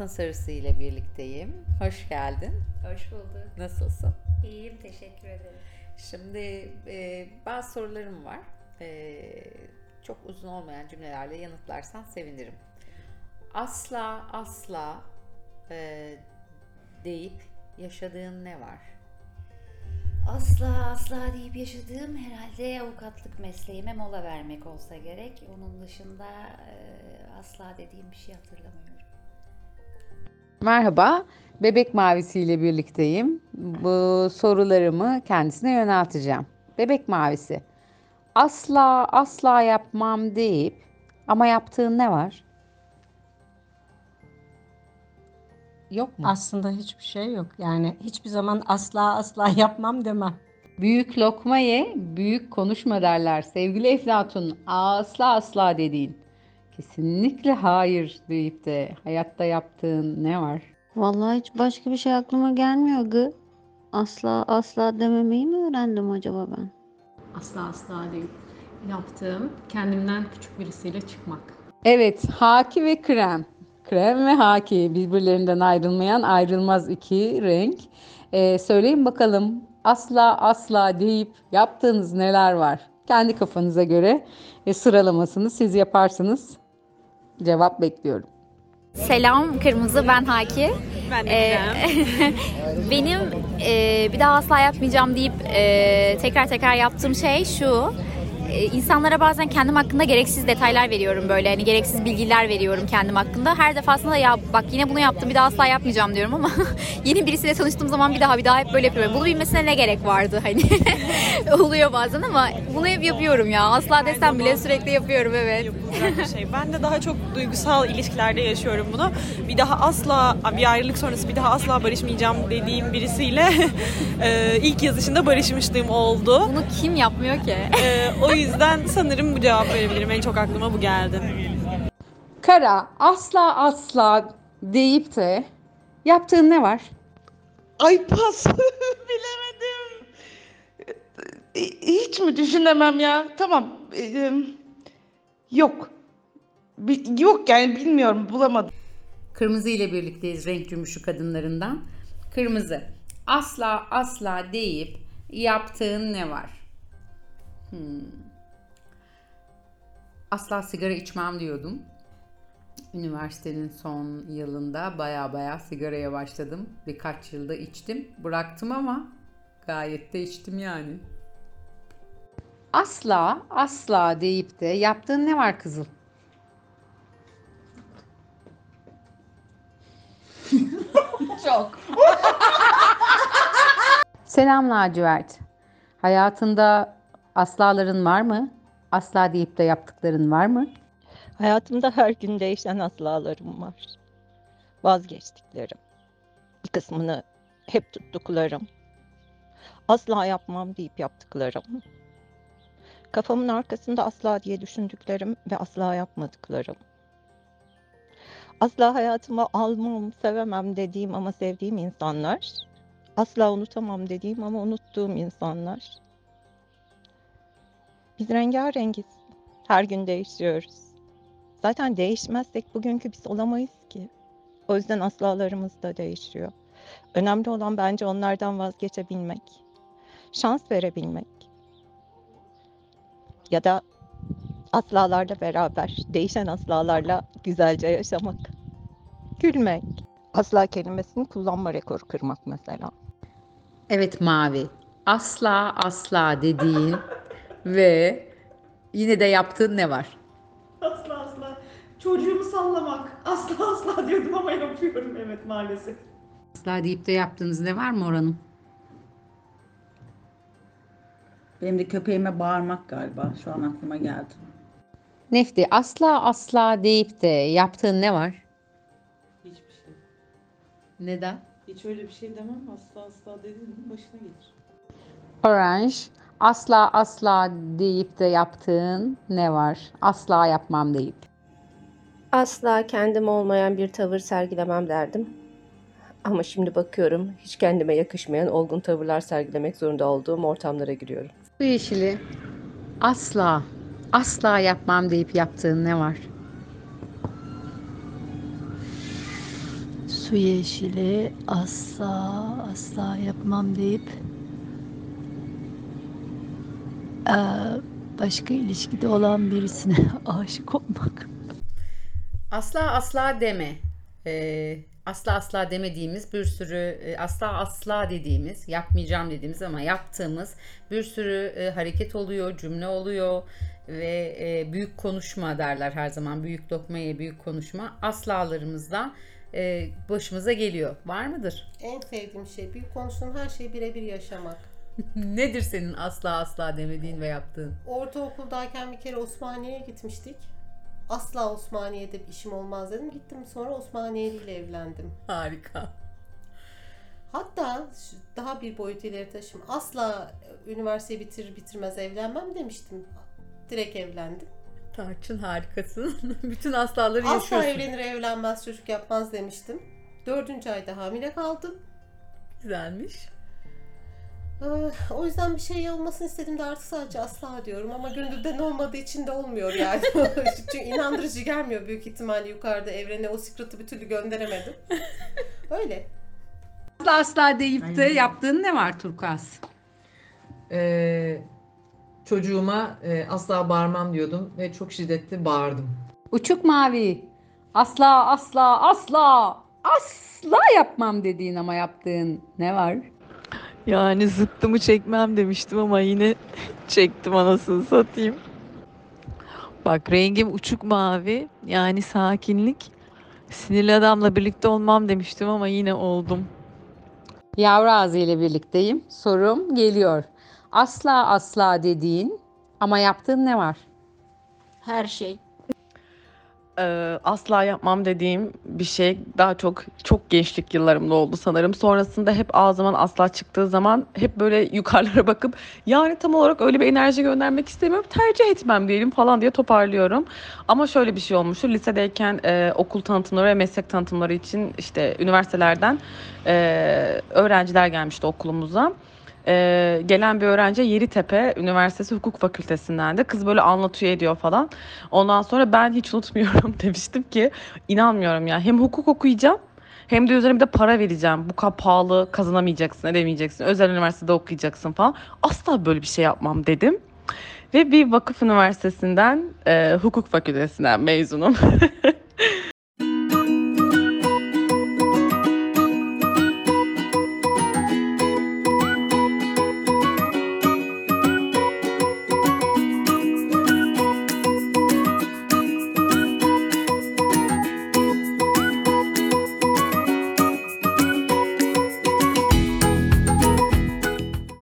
altın sarısı ile birlikteyim. Hoş geldin. Hoş bulduk. Nasılsın? İyiyim, teşekkür ederim. Şimdi e, bazı sorularım var. E, çok uzun olmayan cümlelerle yanıtlarsan sevinirim. Asla asla e, deyip yaşadığın ne var? Asla asla deyip yaşadığım herhalde avukatlık mesleğime mola vermek olsa gerek. Onun dışında e, asla dediğim bir şey hatırlamıyorum. Merhaba, Bebek Mavisi ile birlikteyim. Bu sorularımı kendisine yönelteceğim. Bebek Mavisi, asla asla yapmam deyip ama yaptığın ne var? Yok mu? Aslında hiçbir şey yok. Yani hiçbir zaman asla asla yapmam demem. Büyük lokma ye, büyük konuşma derler. Sevgili Eflatun, asla asla dediğin. Kesinlikle hayır deyip de hayatta yaptığın ne var? Vallahi hiç başka bir şey aklıma gelmiyor gı. Asla asla dememeyi mi öğrendim acaba ben? asla asla değil. Yaptığım kendimden küçük birisiyle çıkmak. Evet, haki ve krem. Krem ve haki birbirlerinden ayrılmayan ayrılmaz iki renk. Ee, söyleyin bakalım asla asla deyip yaptığınız neler var? Kendi kafanıza göre e, sıralamasını siz yaparsınız. Cevap bekliyorum. Selam Kırmızı ben Haki. Ben de Ee. Benim e, bir daha asla yapmayacağım deyip e, tekrar tekrar yaptığım şey şu. E, insanlara bazen kendim hakkında gereksiz detaylar veriyorum böyle hani gereksiz bilgiler veriyorum kendim hakkında. Her defasında ya bak yine bunu yaptım bir daha asla yapmayacağım diyorum ama yeni birisiyle tanıştığım zaman bir daha bir daha hep böyle yapıyorum. Bunu bilmesine ne gerek vardı hani oluyor bazen ama bunu hep yapıyorum ya. Asla desem bile sürekli yapıyorum evet. Bir şey. Ben de daha çok duygusal ilişkilerde yaşıyorum bunu. Bir daha asla bir ayrılık sonrası bir daha asla barışmayacağım dediğim birisiyle e, ilk yazışında barışmışlığım oldu. Bunu kim yapmıyor ki? E, o yüzden sanırım bu cevap verebilirim. En çok aklıma bu geldi. Kara asla asla deyip de yaptığın ne var? Ay pas bilemedim. Hiç mi düşünemem ya? Tamam. Ee, Yok. Bi- Yok yani bilmiyorum bulamadım. Kırmızı ile birlikteyiz renk cümbüşü kadınlarından. Kırmızı. Asla asla deyip yaptığın ne var? Hmm. Asla sigara içmem diyordum. Üniversitenin son yılında baya baya sigaraya başladım. Birkaç yılda içtim. Bıraktım ama gayet de içtim yani. Asla asla deyip de yaptığın ne var kızıl? Selam lacivert. Hayatında aslaların var mı? Asla deyip de yaptıkların var mı? Hayatımda her gün değişen aslalarım var. Vazgeçtiklerim. Bir kısmını hep tuttuklarım. Asla yapmam deyip yaptıklarım. Kafamın arkasında asla diye düşündüklerim ve asla yapmadıklarım. Asla hayatıma almam, sevemem dediğim ama sevdiğim insanlar. Asla unutamam dediğim ama unuttuğum insanlar. Biz rengarengiz. Her gün değişiyoruz. Zaten değişmezsek bugünkü biz olamayız ki. O yüzden aslalarımız da değişiyor. Önemli olan bence onlardan vazgeçebilmek. Şans verebilmek. Ya da aslalarla beraber, değişen aslalarla güzelce yaşamak. Gülmek. Asla kelimesini kullanma rekoru kırmak mesela. Evet mavi. Asla asla dediğin ve yine de yaptığın ne var? Asla asla. Çocuğumu sallamak. Asla asla diyordum ama yapıyorum evet maalesef. Asla deyip de yaptığınız ne var mı oranın? Benim de köpeğime bağırmak galiba. Şu an aklıma geldi. Nefti asla asla deyip de yaptığın ne var? Hiçbir şey. Neden? Hiç öyle bir şey demem. Asla asla dediğinin başına gelir. Orange asla asla deyip de yaptığın ne var? Asla yapmam deyip. Asla kendim olmayan bir tavır sergilemem derdim. Ama şimdi bakıyorum hiç kendime yakışmayan olgun tavırlar sergilemek zorunda olduğum ortamlara giriyorum. Bu yeşili asla asla yapmam deyip yaptığın ne var? su yeşili asla asla yapmam deyip başka ilişkide olan birisine aşık olmak. Asla asla deme. Ee, asla asla demediğimiz bir sürü e, asla asla dediğimiz yapmayacağım dediğimiz ama yaptığımız bir sürü e, hareket oluyor, cümle oluyor ve e, büyük konuşma derler her zaman. Büyük lokmaya büyük konuşma aslalarımızda e, başımıza geliyor. Var mıdır? En sevdiğim şey büyük konuştuğun her şeyi birebir yaşamak. Nedir senin asla asla demediğin ve yaptığın? Ortaokuldayken bir kere Osmaniye'ye gitmiştik. Asla Osmaniye'de bir işim olmaz dedim. Gittim sonra Osmaniyeli ile evlendim. Harika. Hatta daha bir boyut ileri taşım. Asla üniversiteyi bitirir bitirmez evlenmem demiştim. Direkt evlendim. Tarçın harikasın. Bütün aslaları Asla yaşıyorsun. evlenir evlenmez çocuk yapmaz demiştim. Dördüncü ayda hamile kaldım. Güzelmiş. Ee, O yüzden bir şey olmasını istedim de artık sadece asla diyorum ama gönülden olmadığı için de olmuyor yani. Çünkü inandırıcı gelmiyor büyük ihtimalle yukarıda evrene o secret'ı bir türlü gönderemedim. Öyle. Asla asla deyip de yaptığın ne var Turkuaz? Ee, çocuğuma e, asla bağırmam diyordum ve çok şiddetli bağırdım. Uçuk mavi. Asla asla asla asla yapmam dediğin ama yaptığın ne var? Yani zıttımı çekmem demiştim ama yine çektim anasını satayım. Bak rengim uçuk mavi yani sakinlik. Sinirli adamla birlikte olmam demiştim ama yine oldum. Yavru ağzı ile birlikteyim. Sorum geliyor. Asla asla dediğin ama yaptığın ne var? Her şey. Ee, asla yapmam dediğim bir şey daha çok çok gençlik yıllarımda oldu sanırım. Sonrasında hep ağzımdan asla çıktığı zaman hep böyle yukarılara bakıp yani tam olarak öyle bir enerji göndermek istemiyorum. Tercih etmem diyelim falan diye toparlıyorum. Ama şöyle bir şey olmuştu. Lisedeyken e, okul tanıtımları ve meslek tanıtımları için işte üniversitelerden e, öğrenciler gelmişti okulumuza. Ee, gelen bir öğrenci Yeritepe Üniversitesi Hukuk Fakültesinden de kız böyle anlatıyor ediyor falan. Ondan sonra ben hiç unutmuyorum demiştim ki inanmıyorum ya hem hukuk okuyacağım hem de üzerine bir de para vereceğim. Bu kadar pahalı kazanamayacaksın, edemeyeceksin. Özel üniversitede okuyacaksın falan. Asla böyle bir şey yapmam dedim. Ve bir vakıf üniversitesinden, e, hukuk fakültesinden mezunum.